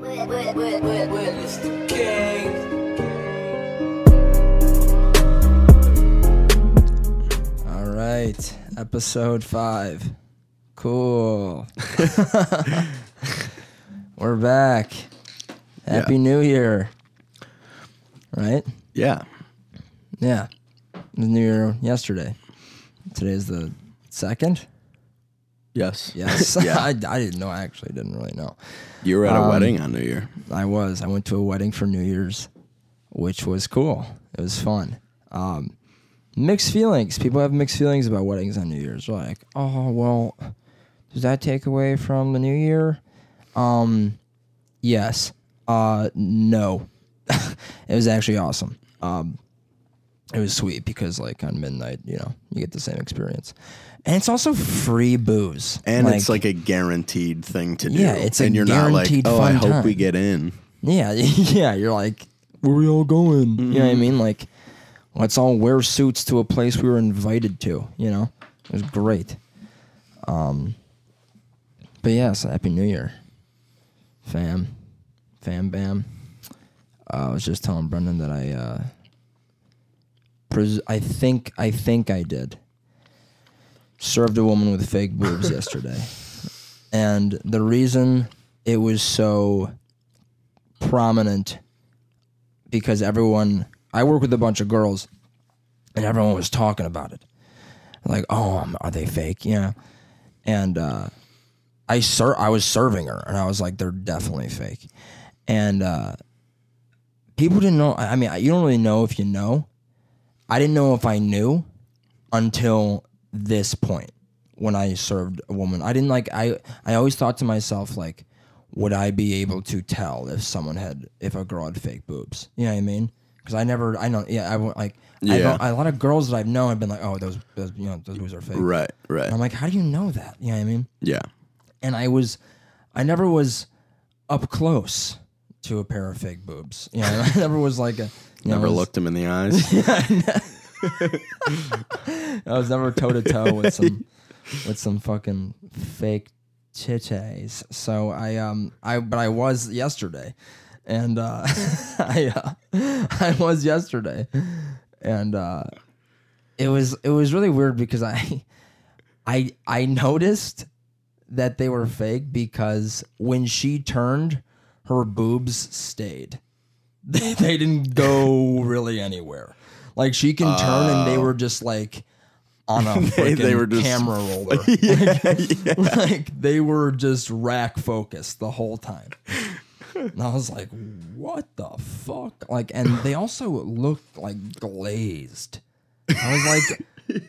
Witness the king. All right, episode five. Cool. We're back. Happy Yeah. New Year. Right? Yeah. Yeah. New Year yesterday. Today's the second. Yes. Yes. yeah. I, I didn't know. I actually didn't really know. You were at a Um, wedding on New Year. I was. I went to a wedding for New Year's, which was cool. It was fun. Um, mixed feelings. People have mixed feelings about weddings on New Year's. They're like, oh well, does that take away from the New Year? Um, yes. Uh, no. it was actually awesome. Um, it was sweet because like on midnight, you know, you get the same experience, and it's also free booze. And it's like a guaranteed thing to do. Yeah, it's a and you're not like, guaranteed oh, I fun hope time." we get in. Yeah, yeah. You're like, where we all going? You know what I mean? Like, let's all wear suits to a place we were invited to. You know, it was great. Um, but yeah, so happy New Year, fam, fam, bam. Uh, I was just telling Brendan that I, uh, pres- I think, I think I did. Served a woman with fake boobs yesterday, and the reason it was so prominent because everyone I work with a bunch of girls and everyone was talking about it. Like, oh, um, are they fake? Yeah. And uh, I ser- I was serving her and I was like, they're definitely fake. And uh, people didn't know. I I mean, you don't really know if you know. I didn't know if I knew until this point when I served a woman. I didn't like I I always thought to myself like would I be able to tell if someone had if a girl had fake boobs? You know what I mean? Cuz I never I know yeah, I like Yeah. don't, a lot of girls that I've known have been like, "Oh, those, those you know, those boobs are fake." Right, right. And I'm like, "How do you know that?" You know what I mean? yeah. and I was, I never was up close to a pair of fake boobs. You know, I never was like a. Know, Never was- looked him in the eyes. I was never toe to toe with some, with some fucking fake titties. So I um I but I was yesterday, and uh, I uh, I was yesterday, and uh, it was it was really weird because I I I noticed that they were fake because when she turned, her boobs stayed. They, they didn't go really anywhere. Like she can turn and they were just like on a They- they were just- camera roller. yeah, yeah. like they were just rack focused the whole time. And I was like, what the fuck? Like, and they also looked like glazed. I was like,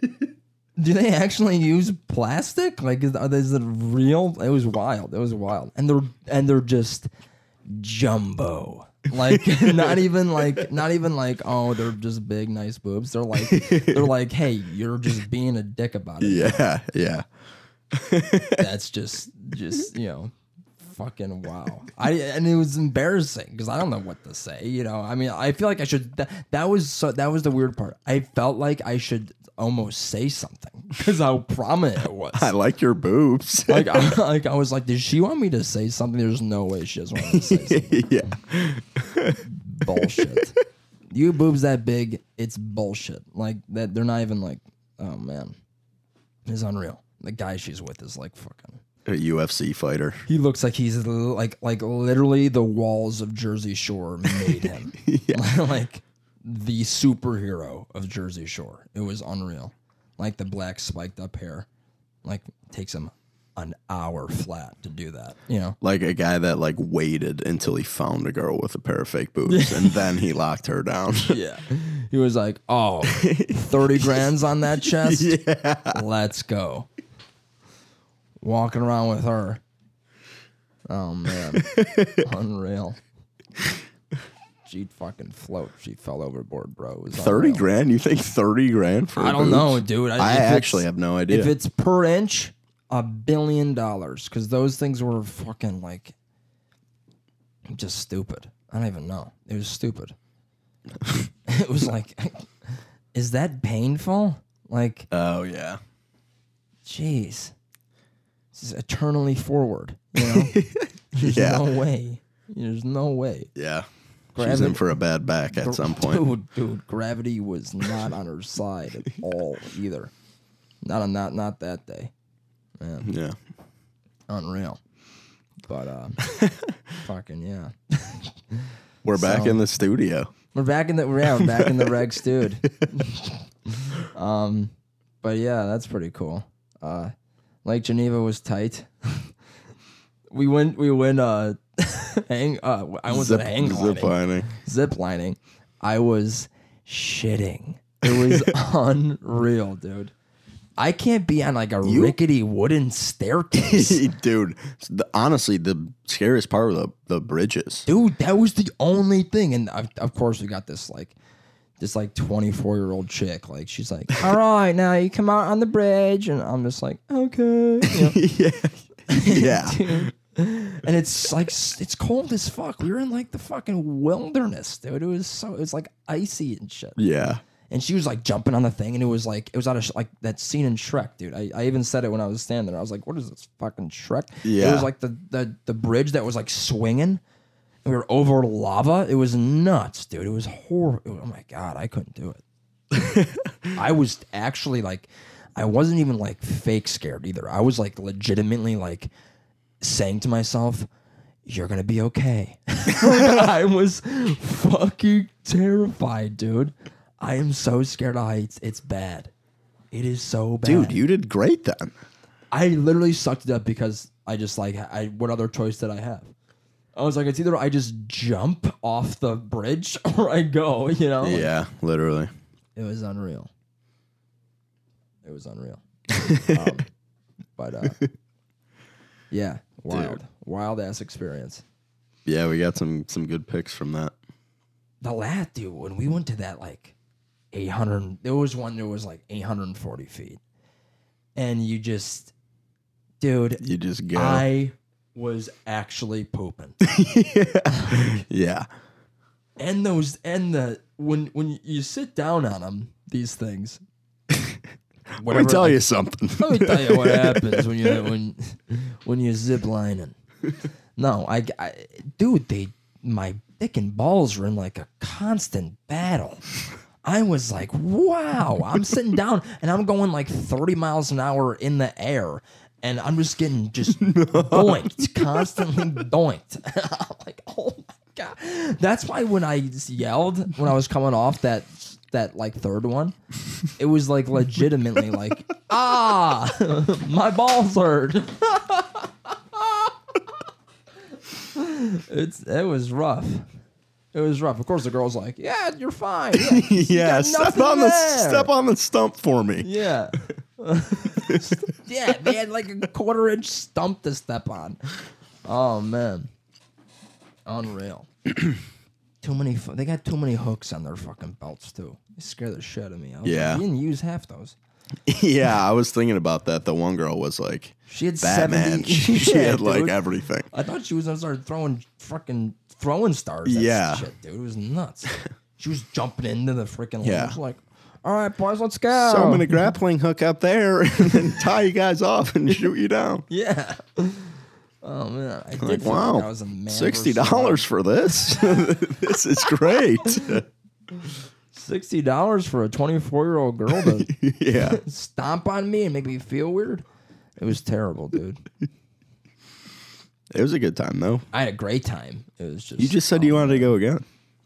do they actually use plastic? Like, is, is it real? It was wild. It was wild. And they're and they're just jumbo. Like not even like not even like oh they're just big nice boobs. They're like they're like hey you're just being a dick about it Yeah, yeah. that's just just you know fucking wow. I and it was embarrassing because i don't know what to say you know? I mean i feel like i should that, that was so that was the weird part. I felt like i should almost say something because how prominent it was. I like your boobs. like I, like I was like did she want me to say something? There's no way she doesn't want me to say something. Yeah. bullshit. You boobs that big it's bullshit. Like that they're not even like oh man. It's unreal. The guy she's with is like fucking A UFC fighter. He looks like he's like like literally the walls of Jersey Shore made him. like the superhero of Jersey Shore. It was unreal. Like the black spiked up hair. Like takes him an hour flat to do that. You know? Like a guy that like waited until he found a girl with a pair of fake boobs and then he locked her down. Yeah. He was like, "Oh, 30 grands on that chest? yeah. Let's go." Walking around with her. Oh man. Unreal. She'd fucking float. She fell overboard, bro. It was 30 unreal. grand? You think 30 grand for I don't boobs? know, dude. I it's- actually have no idea. If it's per inch, a billion dollars. Because those things were fucking like just stupid. I don't even know. It was stupid. it was like, is that painful? Like, oh, yeah. jeez. This is eternally forward, you know? There's Yeah. no way. There's no way. Yeah. She's Gravity- in for a bad back at some point. Dude, dude, gravity was not on her side at all either. Not on that not that day. Man, Yeah. unreal. But uh fucking yeah. We're back in the studio. We're back in the yeah, we're back in the Regs dude. um but yeah, that's pretty cool. Uh Lake Geneva was tight. we went we went uh hang uh I went to hang gliding. zip lining. zip lining, I was shitting. It was unreal, dude. I can't be on like a rickety wooden staircase. Dude, the, honestly, the scariest part of the, the bridges. dude, that was the only thing. And of, of course, we got this like, this like 24 year old chick. Like, she's like, all right, now you come out on the bridge. And I'm just like, okay. You know? yeah. Yeah. dude. And it's like it's cold as fuck. We were in like the fucking wilderness, dude. It was so it was like icy and shit. Yeah. and she was like jumping on the thing, and it was like it was out of Sh- like that scene in Shrek, dude. I, I even said it when I was standing there. I was like, "What is this fucking Shrek?" Yeah. It was like the the the bridge that was like swinging. We were over lava. It was nuts, dude. It was horrible. Oh my god, I couldn't do it. I was actually like, I wasn't even like fake scared either. I was like legitimately like saying to myself, "You're gonna be okay." I was fucking terrified, dude. I am so scared of heights. It's bad. It is so bad, Dude, you did great then. I literally sucked it up because I just like I. What other choice did I have? I was like, it's either I just jump off the bridge or I go. You know? Like, Yeah, literally. It was unreal. It was unreal. um, but uh, yeah, wild, wild ass experience. Yeah, we got some some good picks from that. The last dude, when we went to that like 800, there was one that was like 840 feet, and you just, dude, You just go. I was actually pooping. yeah. and those and the when when you sit down on them, these things. Let me tell you something. Let me tell you what happens when you when when you zip lining. No, I, I dude, they my dick and balls were in like a constant battle. I was like, wow. I'm sitting down and I'm going like 30 miles an hour in the air. And I'm just getting just doinked, constantly doinked. I'm like, oh my god. That's why when I yelled when I was coming off that that like third one, it was like legitimately like, ah, my balls hurt. it's it was rough. It was rough. Of course, the girl's like, "Yeah, you're fine." Yeah, yeah, got step on the step on the stump for me. yeah. Yeah, they had like a quarter inch stump to step on. Oh man, unreal. too many. fu- They got too many hooks on their fucking belts too. They scare the shit out of me. I was like, Yeah. you didn't use half those. yeah, I was thinking about that. The one girl was like She had Batman. 70 she she Yeah, had like dude. everything. I thought she was gonna start throwing fucking throwing stars. At Yeah. shit, dude, it was nuts. she was jumping into the freaking Yeah. yeah. like, all right, boys, let's go. So I'm gonna grappling hook up there and then tie you guys off and shoot you down. yeah. Oh man, I did Like, wow, I was a man sixty dollars for this. this is great. Sixty dollars for a twenty-four year old girl to yeah, stomp on me and make me feel weird. It was terrible, dude. it was a good time though. I had a great time. It was just You just said you oh, wanted to go again.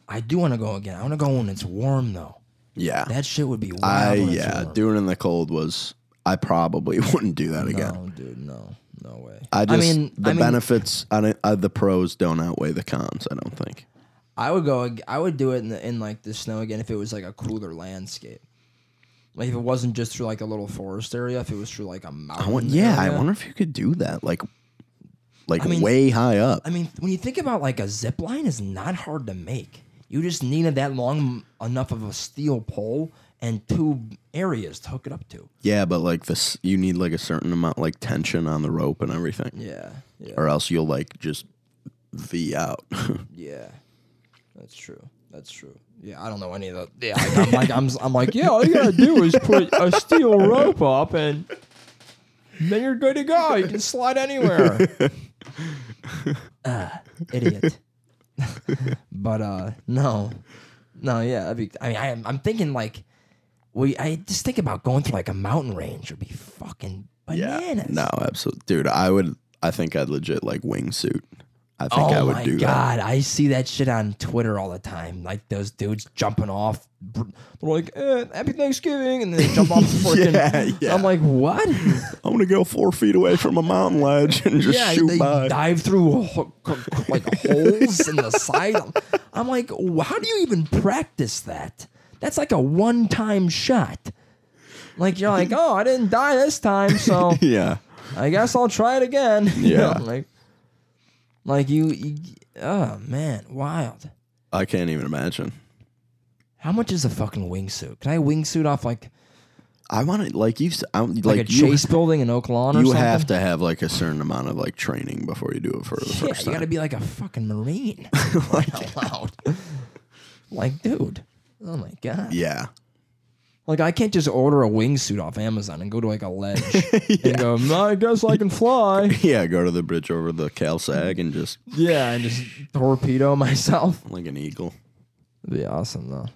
I do want to go again. I want to go when it's warm though. Yeah, That shit would be wild. I when it's yeah, warm. doing it in the cold was. I probably wouldn't do that again. No, dude, no, no way. I just mean, the I mean, benefits, I don't, uh, the pros don't outweigh the cons. I don't think. I would go. I would do it in, the, in like the snow again if it was like a cooler landscape. Like if it wasn't just through like a little forest area, if it was through like a mountain. I want, yeah, I area. wonder if you could do that, like, like I mean- way high up. I mean, when you think about like a zip line, is not hard to make. You just needed that long enough of a steel pole and two areas to hook it up to. yeah, but like this, you need like a certain amount, like tension on the rope and everything, Yeah, yeah, or else you'll like just v out. yeah. That's true. That's true. Yeah, I don't know any of the. Yeah, like, I'm like, I'm, I'm like, yeah, all you gotta do is put a steel rope up, and then you're good to go. You can slide anywhere. Ah, idiot. but uh, no, no, yeah. Be, I mean, I, I'm thinking like, we. I just think about going through like a mountain range would be fucking bananas. Yeah, No, absolutely, dude. I would. I think I'd legit like wingsuit. I think oh I would my do god, I see that shit on Twitter all the time. Like those dudes jumping off. They're like, eh, "Happy Thanksgiving," and then they jump off the freaking. Yeah, yeah. I'm like, what? I'm gonna go four feet away from a mountain ledge and just yeah, shoot they by. dive through ho- co- co- like holes in the side. I'm like, how do you even practice that? That's like a one-time shot. Like you're like, oh, I didn't die this time, so yeah, I guess I'll try it again. Yeah. like, like you, you. Oh man, wild. I can't even imagine. How much is a fucking wingsuit? Can I wingsuit off like I want to like you. I'm, like, like, a you, chase building in or You have to have like a certain amount of like training before you do it for the Yeah, first you got to be like a fucking marine. like, like, dude. Oh my god. yeah, Like, I can't just order a wingsuit off Amazon and go to like a ledge and go. "No, I guess I can fly. yeah. Go to the bridge over the Cal Sag and just yeah, and just torpedo myself. like an eagle. It'd be awesome though.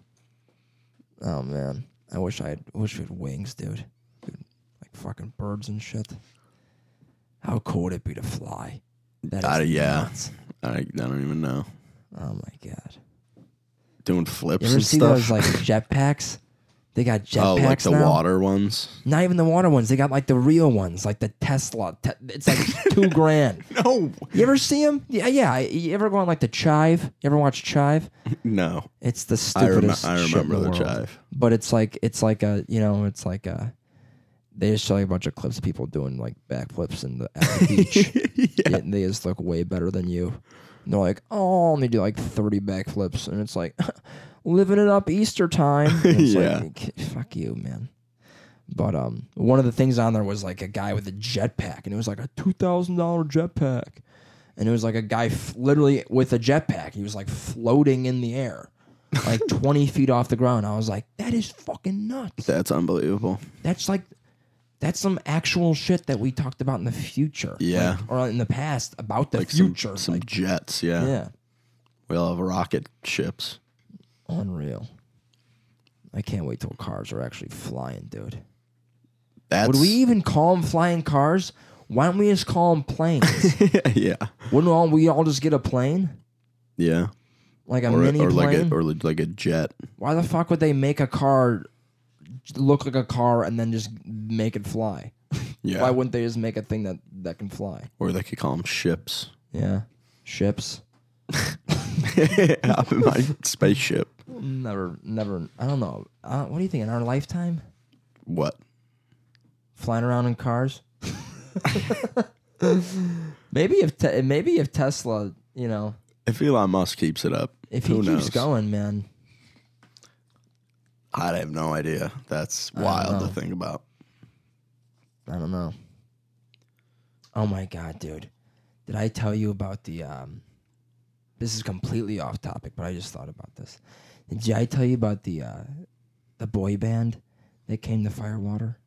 Oh man, I wish I had. Wish we had wings, dude. Dude, Like fucking birds and shit. How cool would it be to fly? That Uh, yeah. nuts. I, I don't even know. Oh my god. Doing flips You ever and see stuff. those like jetpacks? They got jetpacks oh, like the now. water ones. Not even the water ones. They got like the real ones, like the Tesla. Te- it's like two grand. No, You ever see them? Yeah, yeah. You ever go on like the Chive? You ever watch Chive? no. It's the I, rem- stupidest. I shit in remember the world. chive. But it's like it's like a you know it's like a. They just show you a bunch of clips of people doing like backflips in the, at the beach. yeah. and they just look way better than you. And they're like, oh, and they do like 30 backflips. And it's like, living it up Easter time. It's Yeah. like, fuck you, man. But um, one of the things on there was like a guy with a jetpack, and it was like a $2,000 jetpack. And it was like a guy f- literally with a jetpack. He was like floating in the air, like 20 feet off the ground. I was like, that is fucking nuts. That's unbelievable. That's like that's some actual shit that we talked about in the future. Yeah. Like, or in the past about the Like some, future. some like, jets. Yeah. yeah. We all have rocket ships. Unreal. I can't wait till cars are actually flying, dude. That's Would we even call them flying cars? Why don't we just call them planes? yeah. Wouldn't all, we all just get a plane? Yeah. Like a Or, mini or plane? like a or like a jet. Why the fuck would they make a car look like a car and then just make it fly? Yeah. Why wouldn't they just make a thing that, that can fly? or they could call them ships. Yeah. Ships. Hop in my spaceship. Never, never. I don't know. Uh, what do you think? In our lifetime, What? flying around in cars. maybe if te- maybe if Tesla, you know, If Elon Musk keeps it up, if he who keeps knows? going, man. I have no idea. That's don't wild to know. think about. I don't know. Oh my god, dude! Did I tell you about the? um This is completely off topic, but I just thought about this. Did I tell you about the uh the boy band that came to Firewater?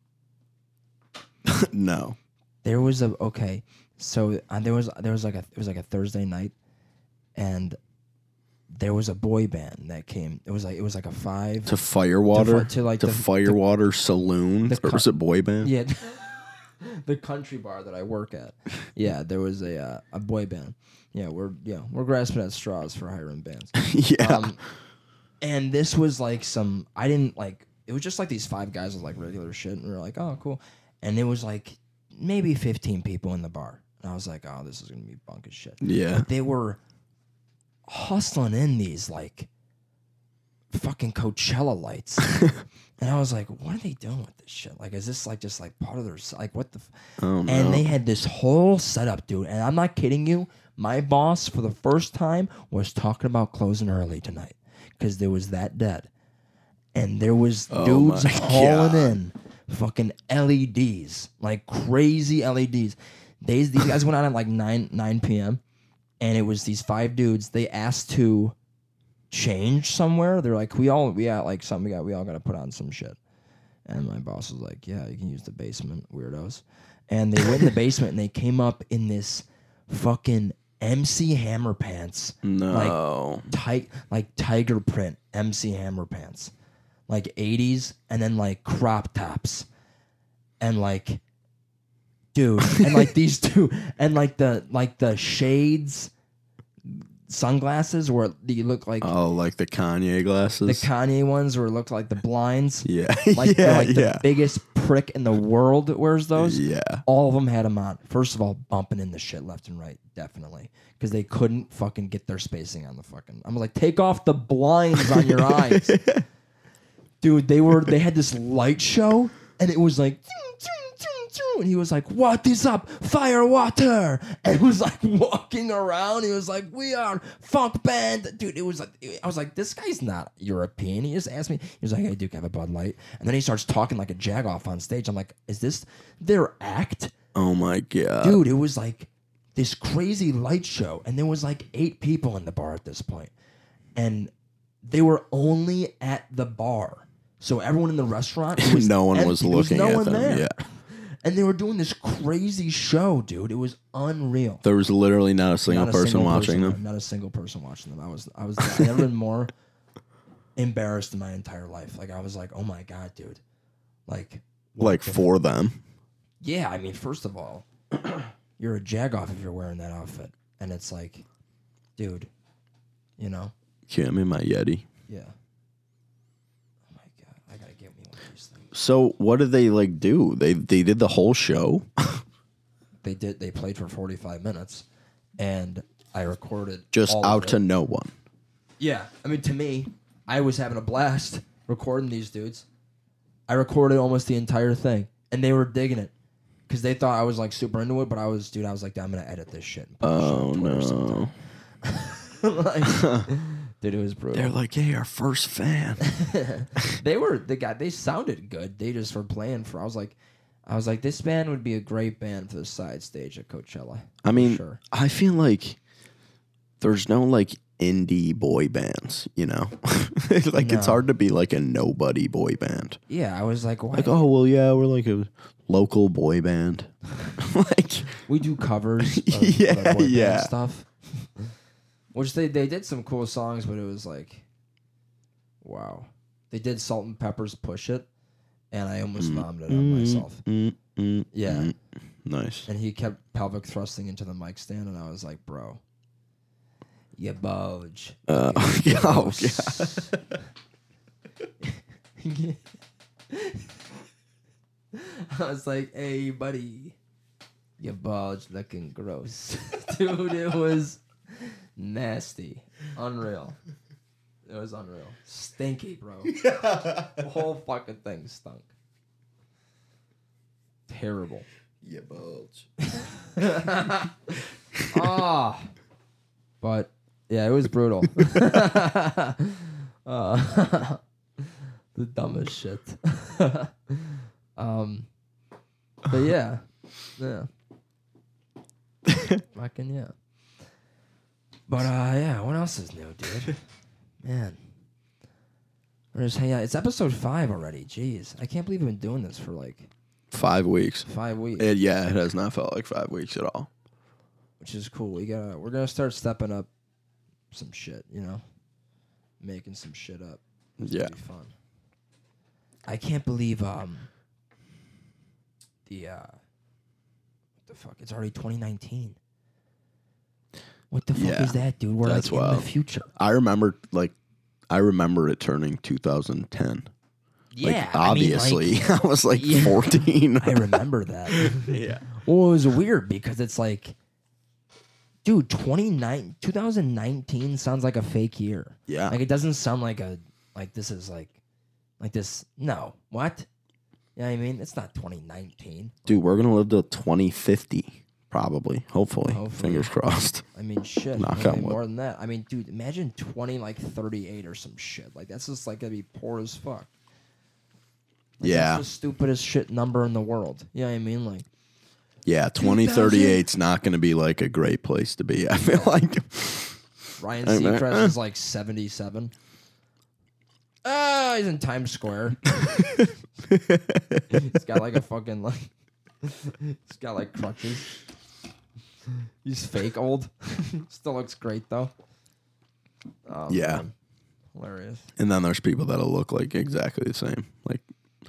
no. there was a okay so uh, there was there was like a it was like a thursday night and there was a boy band that came it was like it was like a five To Firewater? To fi- to, like, to the- Firewater Saloon? the or was it boy band? yeah the country bar that i work at yeah there was a uh, a boy band yeah we're yeah we're grasping at straws for hiring bands yeah. um, and this was like some I didn't like it was just like these five guys with like regular shit and we were like, oh cool. And it was like maybe fifteen people in the bar. And I was like, oh, this is gonna be bunk as shit. yeah. But they were hustling in these like fucking Coachella lights. and I was like, what are they doing with this shit? Like, is this like just like part of their like what the f- Oh, no. and they had this whole setup, dude. And I'm not kidding you. My boss, for the first time, was talking about closing early tonight because there was that debt, and there was Oh dudes hauling God. in fucking LEDs, like crazy LEDs. These these guys went out at like nine nine p.m. and it was these five dudes. They asked to change somewhere. They're like, we all we got like something. We got we all got to put on some shit. And my boss was like, "Yeah, you can use the basement, weirdos." And they went in the basement and they came up in this fucking MC Hammer pants. No. Like, ti- like tiger print MC Hammer pants. Like 80s and then like crop tops. And like dude, and like these two and like the like the shades sunglasses where you look like oh, like the Kanye glasses? the glasses. Kanye ones where it looked like the blinds. yeah. Like, yeah. like the yeah. biggest prick in the world that wears those. Yeah. All of them had them on. First of all, bumping in the shit left and right, definitely, because they couldn't fucking get their spacing on the fucking. I'm like, take off the blinds on your eyes, dude. They were they had this light show, and it was like. And he was like, "What is up, fire water?" And he was like walking around. He was like, "We are funk band, dude." It was like, I was like, "This guy's not European." He just asked me. He was like, "Hey, Duke, have a Bud Light," and then he starts talking like a jagoff on stage. I'm like, "Is this their act?" Oh my god. dude, it was like this crazy light show, and there was like eight people in the bar at this point, and they were only at the bar. So everyone in the restaurant, was no one was empty. There looking no at one them. there. Yeah. And they were doing this crazy show, dude. It was unreal. There was literally not a single Not a person single watching person- them. Not a single person watching them. I was, I was, I never been more embarrassed in my entire life. Like I was like, oh my god, dude, like Like for them. Yeah, I mean, first of all, you're a jagoff if you're wearing that outfit, and it's like, dude, you know, Yeah, I'm in my Yeti. yeah. Oh my god, I gotta get me one of these things. So what did they like do? They they did the whole show. They did. They played for 45 minutes, and I recorded Just out to no one. Yeah, I mean, to me, I was having a blast recording these dudes. I recorded almost the entire thing, and they were digging it because they thought I was like super into it. But I was, dude, I was like, I'm gonna edit this shit. and put this shit Oh on Twitter sometime." no. like, dude, it was brutal. They're like, hey, our first fan. they were the guy. They sounded good. They just were playing for. I was like, I was like, this band would be a great band for the side stage at Coachella. I mean, sure. I feel like there's no like indie boy bands, you know? like it's hard to be like a nobody boy band. Yeah, I was like, why? Like, oh well yeah, we're like a local boy band. like we do covers. Of, Yeah, of boy band yeah. stuff. Which they they did some cool songs, but it was like, wow. They did Salt-N-Pepa's "Push It," and I almost vomited on myself. mm, mm, Yeah. mm. Nice. And he kept pelvic thrusting into the mic stand, and I was like, bro, you bulge. Uh, You oh, gross." I was like, hey, buddy, you bulge looking gross. Dude, it was nasty. Unreal. It was unreal. Stinky, bro. the whole fucking thing stunk. Terrible. You bulge. Ah, but yeah, it was brutal. uh, the dumbest shit. um, but yeah, yeah, fucking yeah. But uh, yeah, what else is new, dude? Man, we're just hanging out. It's episode five already. Jeez, I can't believe we've been doing this for like Five weeks. five weeks. It, yeah, it has not felt like five weeks at all. which is cool. We gotta we're gonna start stepping up some shit, you know, making some shit up. It's Yeah. gonna be fun. I can't believe um the uh what the fuck? It's already 2019. What the fuck Yeah, is that, dude? We're that's like in the future. I remember like I remember it turning 2010. Yeah, like I mean, obviously, like, I was like Yeah. 14. I remember that. yeah. Well, it was weird because it's like, dude, 29, 2019 sounds like a fake year. Yeah. Like it doesn't sound like a like this is like like this. No, what? You know what I mean? It's not 2019. Dude, we're going to live to 2050 probably. Hopefully. Hopefully. Fingers crossed. I mean, shit. Knock on wood. more than that. I mean, dude, imagine 20 like 38 or some shit. Like that's just like gonna be poor as fuck. Like, Yeah. That's the stupidest shit number in the world. You know what I mean? Like Yeah, 2038's not going to be like a great place to be. I feel like Ryan. Seacrest is like 77. Ah, he's in Times Square. he's got like a fucking like. he's got like crutches. He's fake old. Still looks great though. Oh, Yeah. man. Hilarious. And then there's people that'll look like exactly the same. Like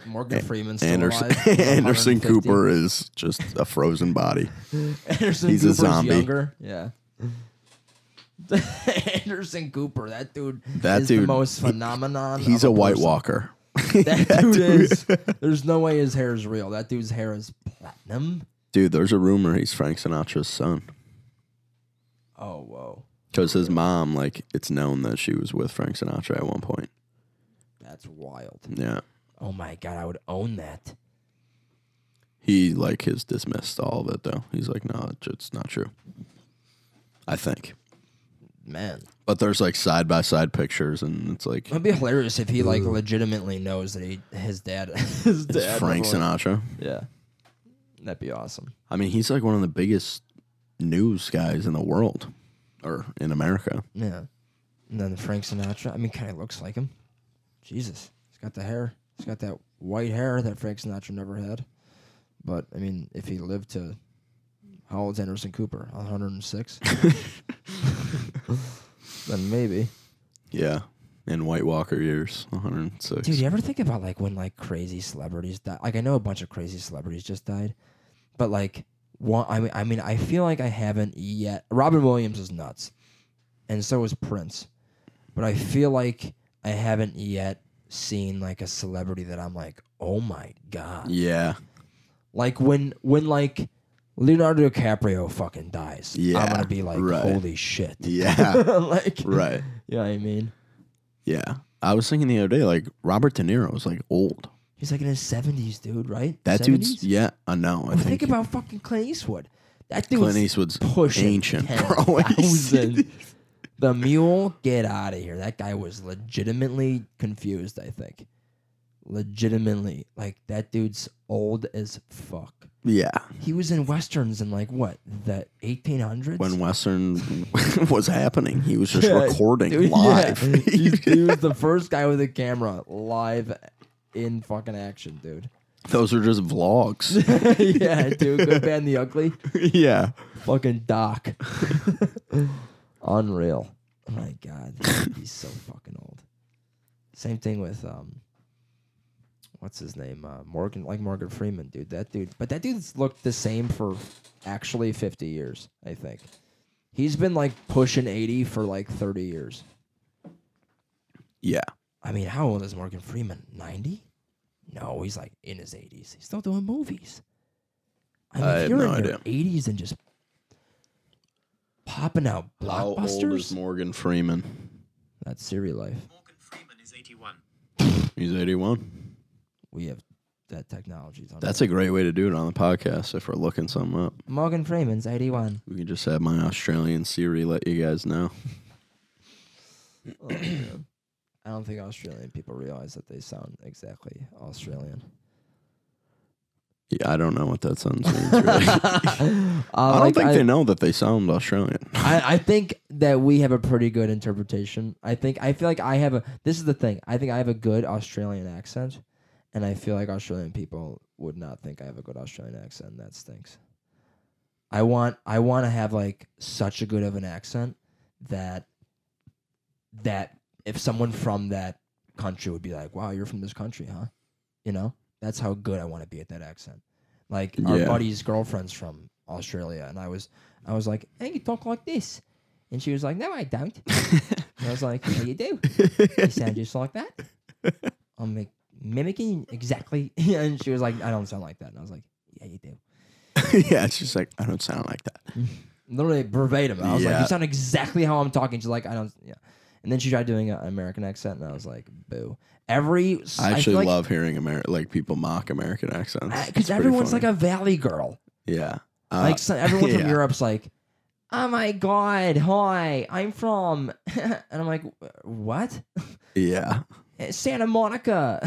Morgan Freeman's still Anderson alive. He's Anderson 150. Cooper is just a frozen body. Anderson He's a Cooper's zombie. younger. Yeah. Anderson Cooper, that dude That is the dude, most phenomenon. He's of a White person. Walker. That dude is. There's no way his hair is real. That dude's hair is platinum. Dude, there's a rumor he's Frank Sinatra's son. Oh whoa, Because his mom, like, it's known that she was with Frank Sinatra at one point. that's wild. Yeah. Oh my god, I would own that. He, like, has dismissed all of it, though. He's like, no, it's- it's not true. I think. Man, But there's, like, side by side pictures, and it's like, it'd be hilarious if he like legitimately knows that he his dad his it's dad Frank was Sinatra. Yeah, that'd be awesome. I mean, he's like one of the biggest news guys in the world or in America. Yeah, and then Frank Sinatra. I mean, kind of looks like him. Jesus, he's got the hair. He's got that white hair that Frank Sinatra never had. But I mean, if he lived to how old's Anderson Cooper? 106. then maybe. Yeah. In White Walker years, 106. Dude, you ever think about like when like crazy celebrities die? Like I know a bunch of crazy celebrities just died, but like one, I mean, I mean, I feel like I haven't yet. Robin Williams is nuts, and so is Prince, but I feel like I haven't yet seen like a celebrity that I'm like, oh my god, yeah. like when when like Leonardo DiCaprio fucking dies, yeah, I'm gonna be like, right. holy shit, Yeah. like, right. you know I mean? Yeah. I was thinking the other day, like, Robert De Niro is like old. He's like in his seventies, dude, right? That 70s? dude's, yeah, I know. I Well, think, think about fucking Clint Eastwood. That dude Clint Eastwood's pushing ancient, bro. 10,000. the mule, get out of here. That guy was legitimately confused, I think. Legitimately. Like, that dude's old as fuck. yeah. He was in westerns in, like, what, the 1800s? When Western was happening, he was just recording live. He's- he was the first guy with a camera live in fucking action, dude. Those are just vlogs. yeah, dude. Good, bad, and the ugly. yeah. fucking Doc. Unreal. Oh my god, he's so fucking old. Same thing with um, what's his name? Uh, Morgan, like Morgan Freeman, dude. That dude, but that dude's looked the same for actually fifty years. I think he's been like pushing eighty for like thirty years. Yeah. I mean, how old is Morgan Freeman? Ninety? No, he's like in his eighties. He's still doing movies. I mean, I if have you're no in your idea. eighties and just popping out How old is blockbusters, Morgan Freeman? that's Siri life. Morgan Freeman is 81. He's 81. We have that technology. That's a great way to do it on the podcast if we're looking something up. Morgan Freeman's eighty-one. We can just have my Australian Siri let you guys know. Oh, man. I don't think Australian people realize that they sound exactly Australian. Yeah, I don't know what that sounds means. Really. Uh, I don't like, think I, they know that they sound Australian. I, I think that we have a pretty good interpretation. I think I feel like I have a. This is the thing. I think I have a good Australian accent, and I feel like Australian people would not think I have a good Australian accent. That stinks. I want I want to have like such a good of an accent that that if someone from that country would be like, "Wow, you're from this country, huh?" You know, that's how good I want to be at that accent. Like our Yeah. buddy's girlfriend's from Australia, and I was I was like, "Hey, you talk like this," and she was like, "No, I don't." and I was like, "Yeah, you do. You sound just like that." I'm like mimicking exactly, and she was like, "I don't sound like that," and I was like, "Yeah, you do." yeah, she's like I don't sound like that. literally verbatim. I was like, "You sound exactly how I'm talking." She's like, "I don't." Yeah. And then she tried doing an American accent, and I was like, "Boo!" Every I actually like, love hearing Ameri- like people mock American accents because everyone's like a valley girl. yeah, Uh, like so, everyone from yeah. Europe's like, "Oh my god, hi, I'm from," and I'm like, "What?" Yeah, Santa Monica.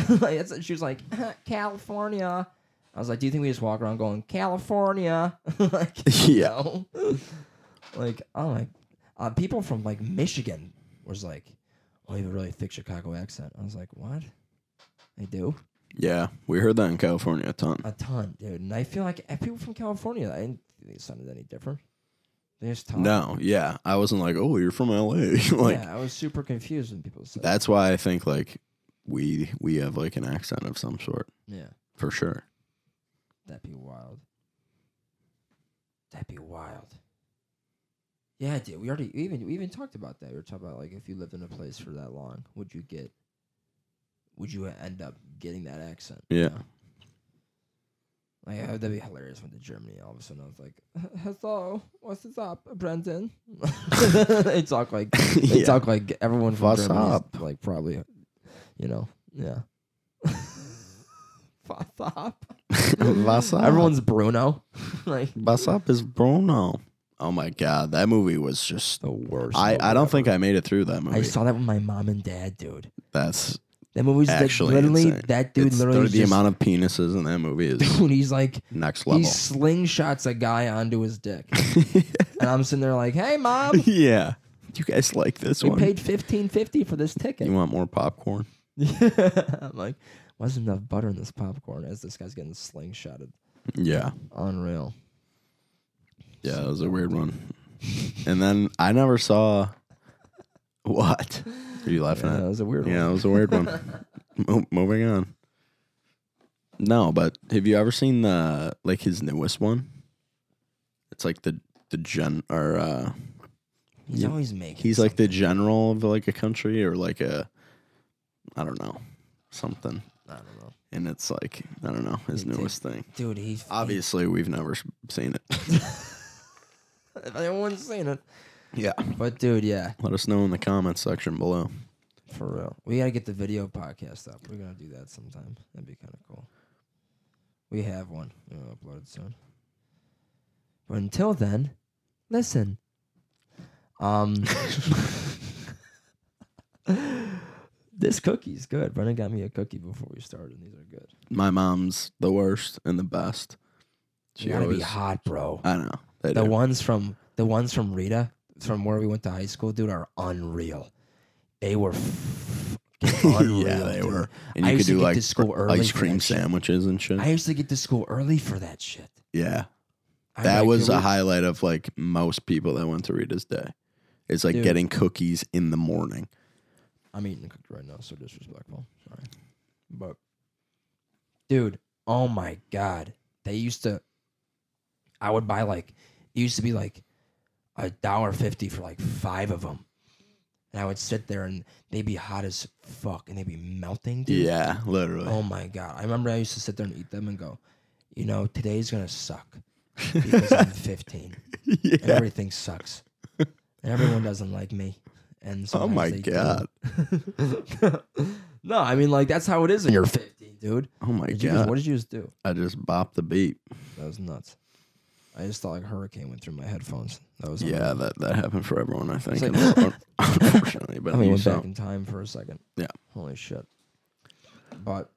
she was like, California. I was like, do you think we just walk around going California? like, Yeah. like, oh my, uh, people from like Michigan was like, oh, you have a really thick Chicago accent. I was like, what? They do yeah. We heard that in California a ton. a ton, dude. And I feel like people from California, I didn't think they sounded any different. They just talk. No, yeah, I wasn't like, oh, you're from L.A. like yeah, I was super confused when people said. that's why I think like we we have like an accent of some sort Yeah, for sure. that'd be wild. That'd be wild. Yeah, dude. We already we even we even talked about that. We were talking about like if you lived in a place for that long, would you get? Would you end up getting that accent? you Yeah. know? Like that'd be hilarious. Went to Germany, all of a sudden I was like, "Hello, what's up, Brendan?" they talk like they Yeah. talk like everyone from What's Germany is, like probably, you know, yeah. What's up? What's up? Everyone's Bruno. like What's up is Bruno. Oh my god, that movie was just. the worst. I, I don't ever. think I made it through that movie. I saw that with my mom and dad, dude. That's That movie's like, actually literally insane. that dude It's- literally the, the just, amount of penises in that movie is dude, he's like next level. he slingshots a guy onto his dick, and I'm sitting there like, "Hey, mom, yeah, you guys like this we one? We paid fifteen fifty for this ticket." you want more popcorn? I'm like, wasn't enough butter in this popcorn as this guy's getting slingshotted. Yeah, Unreal. Yeah, it was a weird one. And then I never saw what. Are you laughing Yeah, at? that was a weird Yeah, it was a weird one. Mo- moving on. No, but have you ever seen the like his newest one? It's like the the gen or uh He's Yeah. always making. he's like the something. general of like a country or like a I don't know something. I don't know, And it's like I don't know his He did- newest thing. dude. He's Obviously, we've never s- seen it. If anyone's seen it, yeah, but dude, yeah, let us know in the comments section below. for real. We gotta get the video podcast up. We're gonna do that sometime. That'd be kind of cool. We have one. We'll upload it soon. But until then, listen. Um, this cookie's good. Brendan got me a cookie before we started. and These are good. My mom's the worst and the best. She She gotta be always- hot, bro. I know. They The do. ones from the ones from Rita, from where we went to high school, dude, are unreal. They were unreal. yeah, they dude. were. And I you used could to do get like to school early ice cream shit. sandwiches and shit. I used to get to school early for that shit. yeah, I that was a we- highlight of like most people that went to Rita's Day. It's like Dude. getting cookies in the morning. I'm eating a cookie right now, so disrespectful. Sorry, but dude, oh my god, they used to. I would buy like it used to be like a dollar fifty for like five of them, and I would sit there and they'd be hot as fuck and they'd be melting. Dude. Yeah, literally. Oh my god! I remember I used to sit there and eat them and go, you know, today's gonna suck because I'm 15 and everything sucks, and everyone doesn't like me. And Oh my god. no, I mean like that's how it is when you're 15, dude. Oh my Did you just, god. what did you just do? I just bopped the beat. That was nuts. I just thought like a hurricane went through my headphones. That was Yeah, that that happened for everyone. I think. like- unfor- unfortunately, but I mean, went saw- back in time for a second. Yeah. Holy shit. But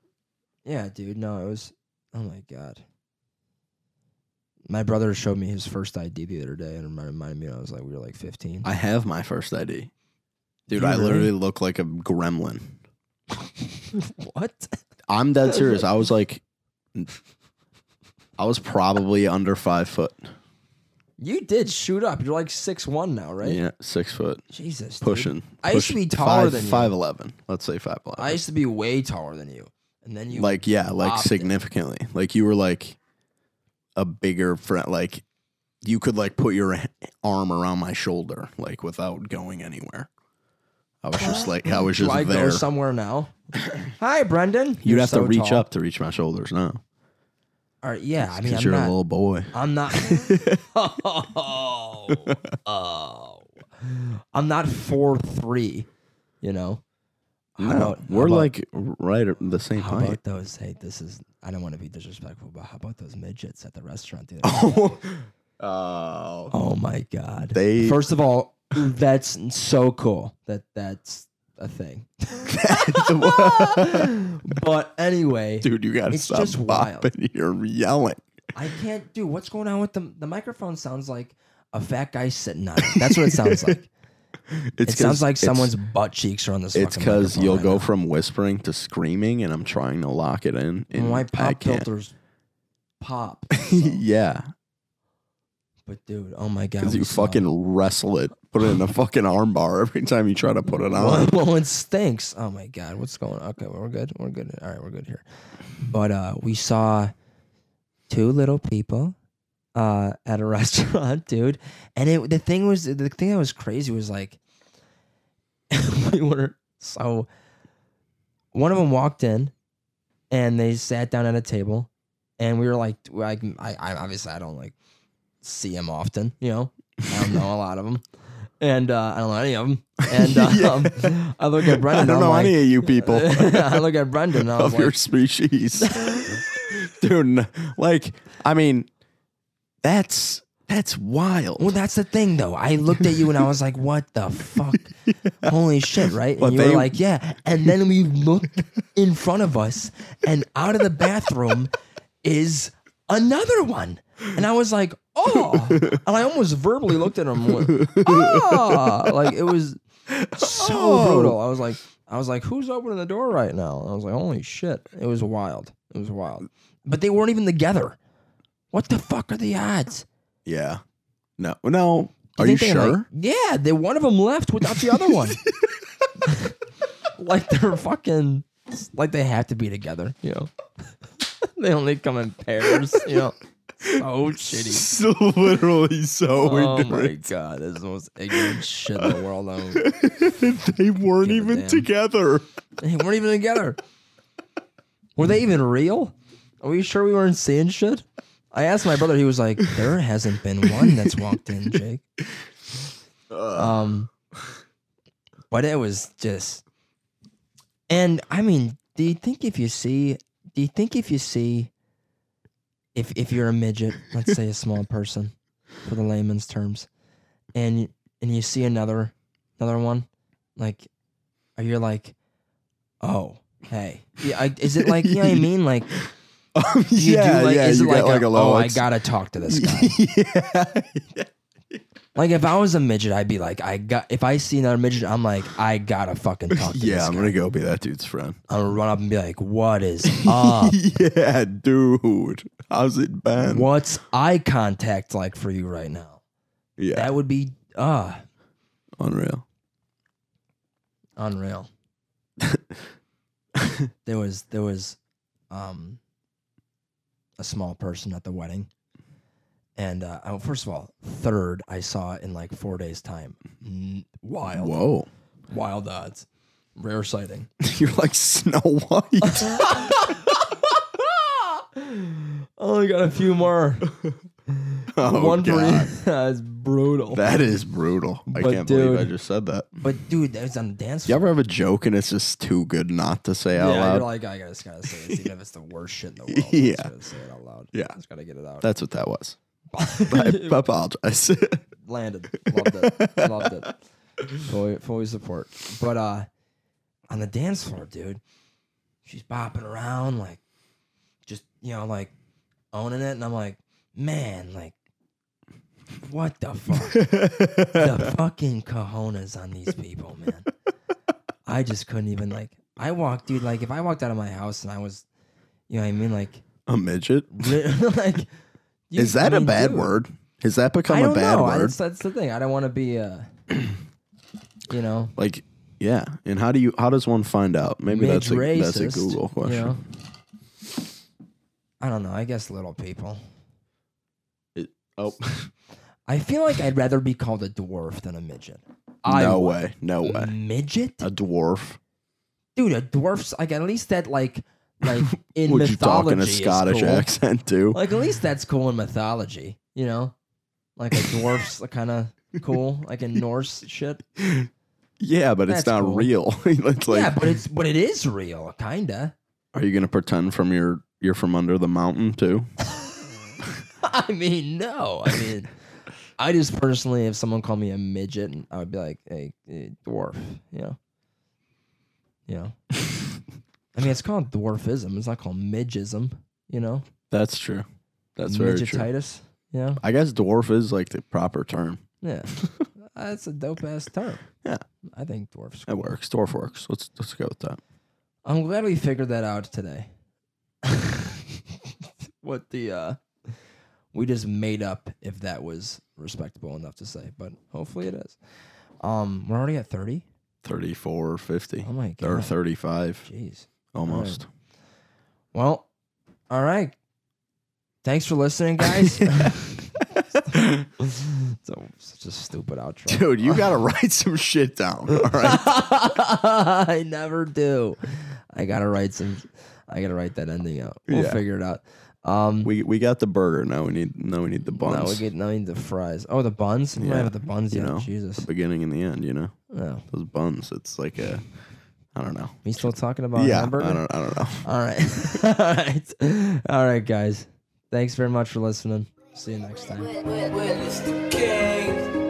yeah, dude, no, it was oh my god. My brother showed me his first ID the other day and it reminded me I was like we were like fifteen. I have my first ID. Dude, You I really? literally look like a gremlin. what? I'm dead serious. I was like, I was probably under five foot. You did shoot up. You're like six one now, right? Yeah, six foot, Jesus. dude. pushing. I used to be taller five, than you. Five eleven. Let's say five eleven. I used to be way taller than you. And then you like yeah, like it. significantly. Like you were like a bigger friend. Like you could like put your arm around my shoulder, like without going anywhere. I was just like I was Do just I there. go somewhere now? Hi, Brendan. You'd You're have so to reach tall. up to reach my shoulders now. Right, yeah. I mean, I'm you're not. a little boy. I'm not. oh, oh. I'm not four three. You know. How No, about- we're about- like right at the same How height. about those? Hey, this is. I don't want to be disrespectful, but how about those midgets at the restaurant? The other oh, oh my god! They- First of all, that's so cool that that's a thing. but anyway, dude, you gotta It's stop just wild. bopping. You're yelling. I can't do what's going on with the the microphone. Sounds like a fat guy sitting on it. That's what it sounds like. It's it sounds like someone's butt cheeks are on this. It's because you'll right go now. from whispering to screaming, and I'm trying to lock it in. And my pop filters pop. yeah, But dude, oh my god, Because you fucking wrestle it, put it in a fucking arm bar every time you try to put it on. well, it stinks. Oh my god, what's going on? Okay, we're good. We're good. All right, we're good here. But uh, we saw two little people uh, at a restaurant, dude. And it the thing was the thing that was crazy was like we were so one of them walked in and they sat down at a table and we were like like I, I obviously I don't like see him often, you know. I don't know a lot of them. And uh, I don't know any of them. And um, I look at Brendan. I don't know like, any of you people I look at Brendan. And I of your species, dude. Like, I mean, that's that's wild. Well, that's the thing, though. I looked at you and I was like, "What the fuck? Holy shit!" Right? But and you they- were like, "Yeah." And then we looked in front of us, and out of the bathroom is another one. And I was like, "Oh!" And I almost verbally looked at him, went, "Ah!" Like it was so Oh. brutal. I was like, I was like, "Who's opening the door right now?" And I was like, "Holy shit!" It was wild. It was wild. But they weren't even together. What the fuck are the odds? Yeah. No. No. Are you they, like- sure? yeah, they one of them left without the other one. like they're fucking like they have to be together, you know. they only come in pairs, you know. So shitty. So literally so Oh my god, this is the most ignorant shit in the world. They weren't Give even together. They weren't even together. Were they even real? Are we sure we weren't seeing shit? I asked my brother. He was like, "There hasn't been one that's walked in, Jake." Um, but it was just, and I mean, do you think if you see, do you think if you see, if if you're a midget, let's say a small person, for the layman's terms, and and you see another another one, like, are you like, oh, hey, yeah, I, is it like you know what I mean, like. Um, You yeah, do like, yeah. is it like, a, a low. oh, I gotta talk to this guy? yeah. Like if I was a midget, I'd be like, I got. If I see another midget, I'm like, I gotta fucking talk to Yeah, this I'm guy. gonna go be that dude's friend. I'm gonna run up and be like, what is up? yeah, dude. How's it been? What's eye contact like for you right now? Yeah, That would be uh unreal. unreal. there was there was um a small person at the wedding. And uh, oh, first of all, third I saw in like four days' time. Wild, Whoa, wild odds, rare sighting. you're like Snow White. I only got a few more. oh, One for God. That's brutal. That is brutal. I But can't believe I just said that. but dude, that was on the dance You floor. ever have a joke and it's just too good not to say out yeah, loud? you're like, I gotta, just gotta say this, even if it's the worst shit in the world. Yeah. I just gotta say it out loud. Yeah. just gotta get it out. That's what that was. I apologize. Landed, loved it, loved it. Fully, fully support. But uh, on the dance floor, dude, she's bopping around like, just you know, like owning it, and I'm like, man, like, what the fuck? the fucking cojones on these people, man. I just couldn't even like. I walked, dude. Like, if I walked out of my house and I was, you know, what I mean, like, a midget? like, you- Is that I a mean, bad dude, word? Has that become a bad know. I- word? That's, that's the thing. I don't want to be, uh, you know, Like, yeah. And how do you? How does one find out? Maybe that's a, midge that's a Google question. You know? I don't know. I guess little people. Oh, I feel like I'd rather be called a dwarf than a midget. I no would. way, no way. Midget, A dwarf? dude. A dwarf's like at least that like like in Would you talk mythology in a is Scottish cool. accent too? Like at least that's cool in mythology. You know, like a dwarf's kind of cool, like in Norse shit. yeah, but it's that's not cool. real. it's like, yeah, but it's but it is real, kinda. are you gonna pretend from your you're from under the mountain too? I mean, no. I mean, I just personally, if someone called me a midget, I would be like, "Hey, eh, dwarf," you know. You know. I mean, it's called dwarfism. It's not called midgism. You know, That's true. That's very true. midgetitis. You know, I guess dwarf is like the proper term. yeah, that's a dope ass term. Yeah. I think dwarfs. It works. Dwarf works. Let's let's go with that. I'm glad we figured that out today. what the uh, We just made up if that was respectable enough to say, but hopefully it is. Um, we're already at thirty. 34 50. Oh my god. Or God. 35 Jeez. Almost. Well, all right. Thanks for listening, guys. so such a stupid outro. Dude, you got to write some shit down. All right. I never do. I gotta write some. I gotta write that ending out. We'll Yeah. figure it out. Um, we we got the burger. Now we need now we need the buns. now we get now we need the fries. Oh, the buns. Yeah, have the buns you yet. know, Jesus. the beginning and the end, you know. No, Those buns, it's like a I don't know. we still talking about yeah, hamburger. I don't I don't know. All right, all right, all right, guys. Thanks very much for listening. See you next time. Witness the king.